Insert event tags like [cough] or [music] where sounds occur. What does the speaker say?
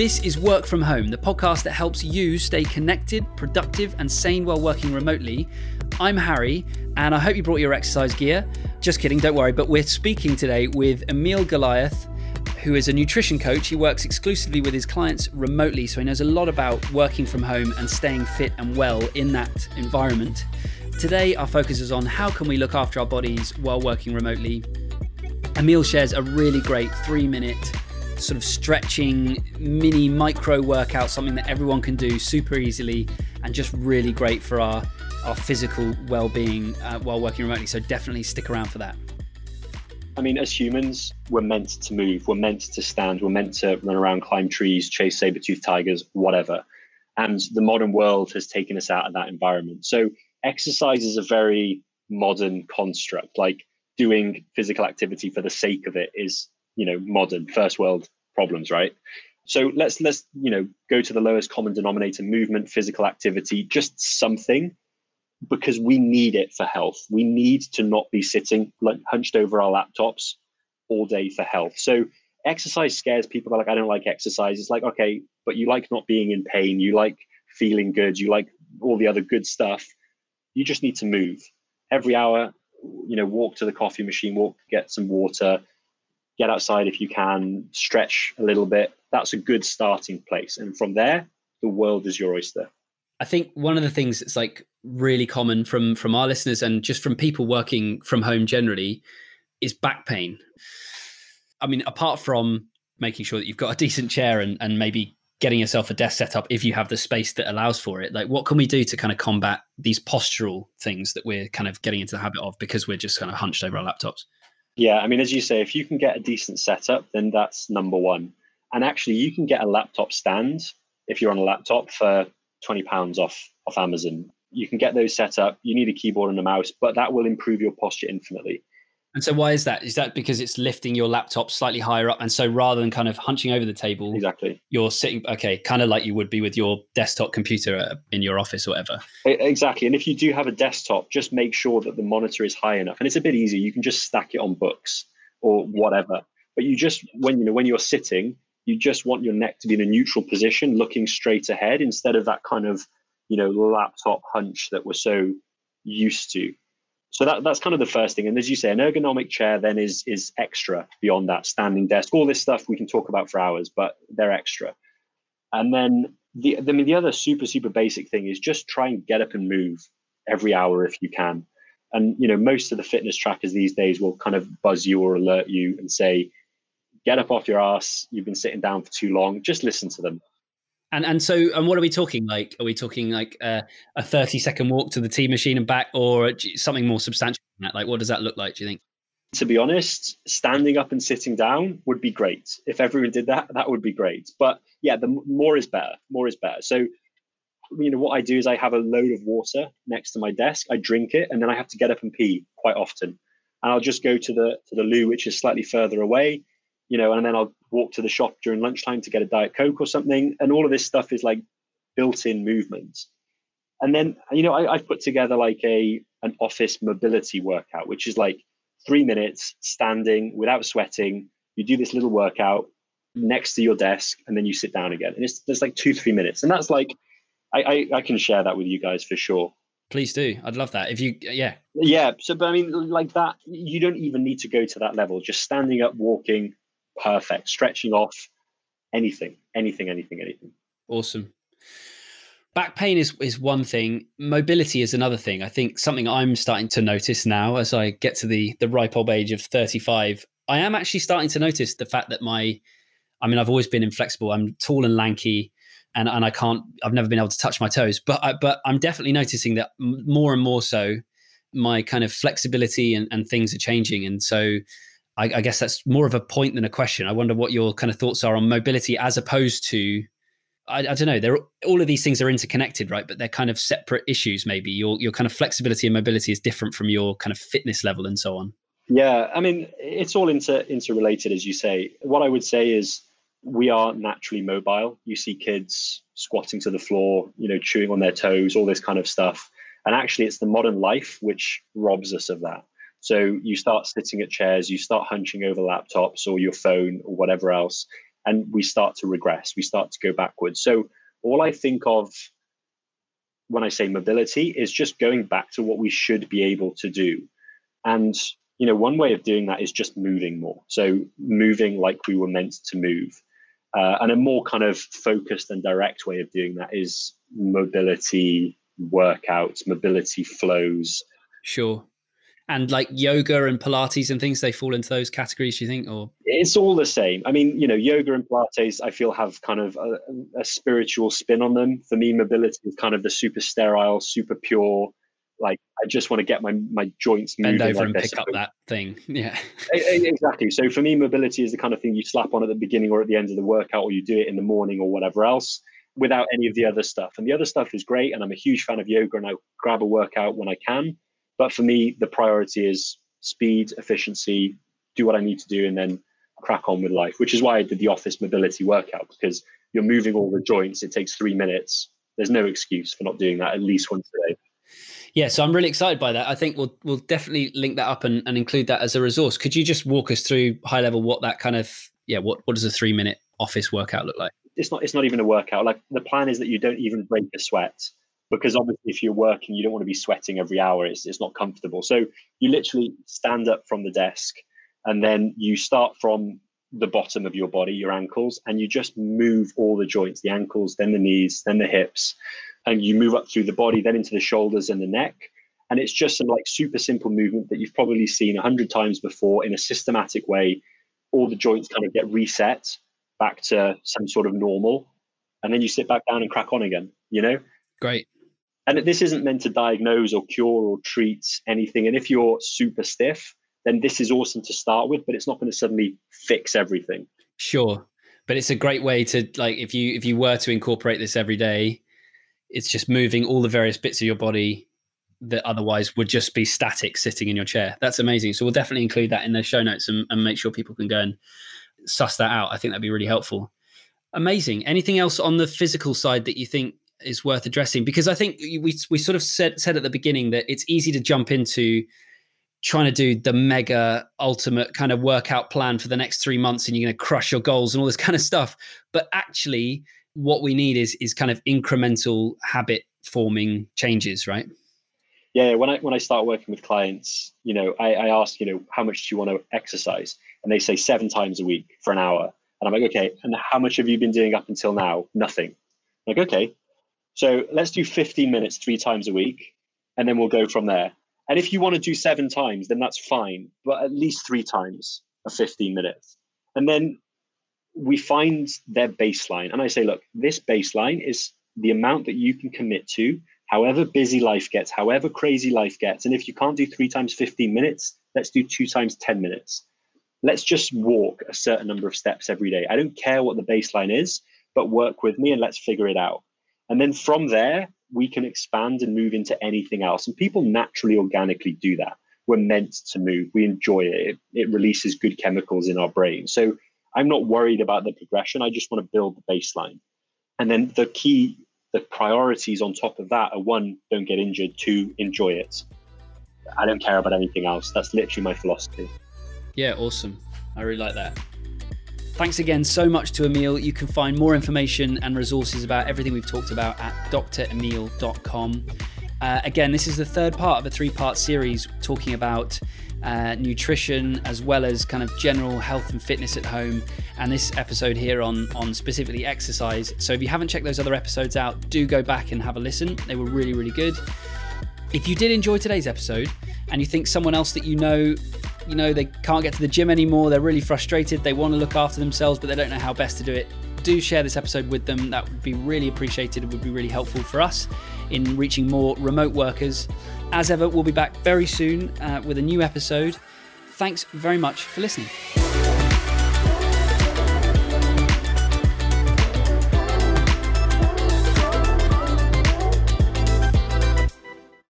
This is Work From Home, the podcast that helps you stay connected, productive, and sane while working remotely. I'm Harry, and I hope you brought your exercise gear. Just kidding, don't worry, but we're speaking today with Emil Goliath, who is a nutrition coach. He works exclusively with his clients remotely, so he knows a lot about working from home and staying fit and well in that environment. Today, our focus is on how can we look after our bodies while working remotely. Emil shares a really great three minute sort of stretching mini micro workout, something that everyone can do super easily and just really great for our, our physical well being uh, while working remotely. So definitely stick around for that. I mean, as humans, we're meant to move, we're meant to stand, we're meant to run around, climb trees, chase saber toothed tigers, whatever. And the modern world has taken us out of that environment. So, exercise is a very modern construct. Like doing physical activity for the sake of it is you know modern first world problems right? So let's let's you know go to the lowest common denominator movement physical activity just something because we need it for health. We need to not be sitting like hunched over our laptops all day for health. So exercise scares people. Like i don't like exercise. It's like okay but you like not being in pain. You like feeling good. You like all the other good stuff. You just need to move. Every hour you know walk to the coffee machine walk get some water get outside if you can, stretch a little bit. That's a good starting place. And from there, the world is your oyster. I think one of the things that's like really common from from our listeners and just from people working from home generally is back pain. I mean, apart from making sure that you've got a [laughs] decent chair and, and maybe getting yourself a desk set up if you have the space that allows for it, like what can we do to kind of combat these postural things that we're kind of getting into the habit of because we're just kind of hunched over our laptops? Yeah, I mean, as you say, if you can get a decent setup, then that's number one. And actually, you can get a laptop stand if you're on a laptop for twenty pounds off off Amazon. You can get those set up. You need a keyboard and a mouse, but that will improve your posture infinitely. And so, why is that? Is that because it's lifting your laptop slightly higher up, and so rather than kind of hunching over the table, exactly, you're sitting okay, kind of like you would be with your desktop computer uh, in your office or whatever. Exactly, and if you do have a desktop, just make sure that the monitor is high enough, and it's a bit easier. You can just stack it on books or whatever. But you just when you know when you're sitting, you just want your neck to be in a neutral position, looking straight ahead, instead of that kind of you know laptop hunch that we're so used to so that, that's kind of the first thing. And as you say, an ergonomic chair then is is extra beyond that standing desk. All this stuff we can talk about for hours, but they're extra. And then the I mean the other super super basic thing is just try and get up and move every hour if you can. And you know most of the fitness trackers these days will kind of buzz you or alert you and say, "Get up off your ass. You've been sitting down for too long." Just listen to them. And and so and what are we talking like? Are we talking like uh, a thirty second walk to the tea machine and back, or something more substantial than that? Like, what does that look like? Do you think? To be honest, standing up and sitting down would be great. If everyone did that, that would be great. But yeah, the more is better. More is better. So, you know, what I do is I have a load of water next to my desk. I drink it, and then I have to get up and pee quite often. And I'll just go to the to the loo, which is slightly further away you know, and then I'll walk to the shop during lunchtime to get a Diet Coke or something. And all of this stuff is like built in movements And then, you know, I, I've put together like a an office mobility workout, which is like three minutes standing without sweating. You do this little workout next to your desk and then you sit down again. And it's there's like two, three minutes. And that's like I, I, I can share that with you guys for sure. Please do. I'd love that. If you, yeah. Yeah. So, but I mean, like that, you don't even need to go to that level. Just standing up, walking, perfect. Stretching off, anything, anything, anything, anything. Awesome. Back pain is, is one thing. Mobility is another thing. I think something I'm starting to notice now as I get to the the ripe old age of 35. I am actually starting to notice the fact that my, I mean, I've always been inflexible. I'm tall and lanky, and and I can't. I've never been able to touch my toes. But I, but I'm definitely noticing that more and more so, my kind of flexibility and, and things are changing. And so I, I, guess that's more of a point than a question. I wonder what your kind of thoughts are on mobility as opposed to, I, I don't know. They're all of these things are interconnected, right? But they're kind of separate issues. Maybe your your kind of flexibility and mobility is different from your kind of fitness level and so on. Yeah, I mean, it's all inter interrelated, as you say. What I would say is we are naturally mobile. You see kids squatting to the floor, you know, chewing on their toes, all this kind of stuff. And actually, it's the modern life which robs us of that. So you start sitting at chairs, you start hunching over laptops or your phone or whatever else, and we start to regress, we start to go backwards. So all I think of when I say mobility is just going back to what we should be able to do. And you know, one way of doing that is just moving more. So moving like we were meant to move. Uh, and a more kind of focused and direct way of doing that is mobility workouts, mobility flows. Sure. And like yoga and Pilates and things, they fall into those categories, do you think? Or it's all the same. I mean, you know, yoga and Pilates, I feel have kind of a, a spiritual spin on them. For me, mobility is kind of the super sterile, super pure, like I just want to get my my joints moving. bend over like and pick up that thing. [laughs] Yeah, exactly. So for me, mobility is the kind of thing you slap on at the beginning or at the end of the workout, or you do it in the morning or whatever else, without any of the other stuff. And the other stuff is great, and I'm a huge fan of yoga, and I grab a workout when I can. But for me, the priority is speed, efficiency, do what I need to do, and then crack on with life. Which is why I did the office mobility workout because you're moving all the joints. It takes three minutes. There's no excuse for not doing that at least once a day. Yeah, so I'm really excited by that. I think we'll we'll definitely link that up and, and include that as a resource. Could you just walk us through high level what that kind of yeah what what does a three minute office workout look like? It's not it's not even a workout. Like the plan is that you don't even break a sweat because obviously if you're working you don't want to be sweating every hour. It's it's not comfortable. So you literally stand up from the desk and then you start from the bottom of your body, your ankles, and you just move all the joints, the ankles, then the knees, then the hips and you move up through the body, then into the shoulders and the neck. And it's just some like super simple movement that you've probably seen a hundred times before in a systematic way. All the joints kind of get reset back to some sort of normal. And then you sit back down and crack on again, you know? Great. And this isn't meant to diagnose or cure or treat anything. And if you're super stiff, then this is awesome to start with, but it's not going to suddenly fix everything. Sure. But it's a great way to like if you if you were to incorporate this every day, it's just moving all the various bits of your body that otherwise would just be static sitting in your chair. That's amazing. So we'll definitely include that in the show notes and, and make sure people can go and suss that out. I think that'd be really helpful. Amazing. Anything else on the physical side that you think is worth addressing? Because I think we we sort of said said at the beginning that it's easy to jump into trying to do the mega ultimate kind of workout plan for the next three months and you're going to crush your goals and all this kind of stuff. But actually, what we need is is kind of incremental habit forming changes, right? Yeah, when I when I start working with clients, you know, I, I ask, you know, how much do you want to exercise? And they say seven times a week for an hour. And I'm like, okay, and how much have you been doing up until now? Nothing. I'm like, okay. So let's do 15 minutes three times a week, and then we'll go from there. And if you want to do seven times, then that's fine, but at least three times of 15 minutes. And then we find their baseline. And I say, look, this baseline is the amount that you can commit to, however busy life gets, however crazy life gets. And if you can't do three times 15 minutes, let's do two times 10 minutes. Let's just walk a certain number of steps every day. I don't care what the baseline is, but work with me and let's figure it out. And then from there, we can expand and move into anything else. And people naturally, organically do that. We're meant to move. We enjoy it. It, releases good chemicals in our brain. So I'm not worried about the progression. I just want to build the baseline. And then the key, the priorities on top of that are one, don't get injured, two, enjoy it. I don't care about anything else. That's literally my philosophy. Yeah, awesome. I really like that. Thanks again so much to Emil. You can find more information and resources about everything we've talked about at dremil.com. Uh, again, this is the third part of a three part series talking about uh, nutrition as well as kind of general health and fitness at home and this episode here on on specifically exercise so if you haven't checked those other episodes out do go back and have a listen they were really really good if you did enjoy today's episode and you think someone else that you know you know they can't get to the gym anymore. They're really frustrated. They want to look after themselves but they don't know how best to do it. Do share this episode with them. That would be really appreciated. It would be really helpful for us in reaching more remote workers. As ever, we'll be back very soon uh, with a new episode. Thanks very much for listening.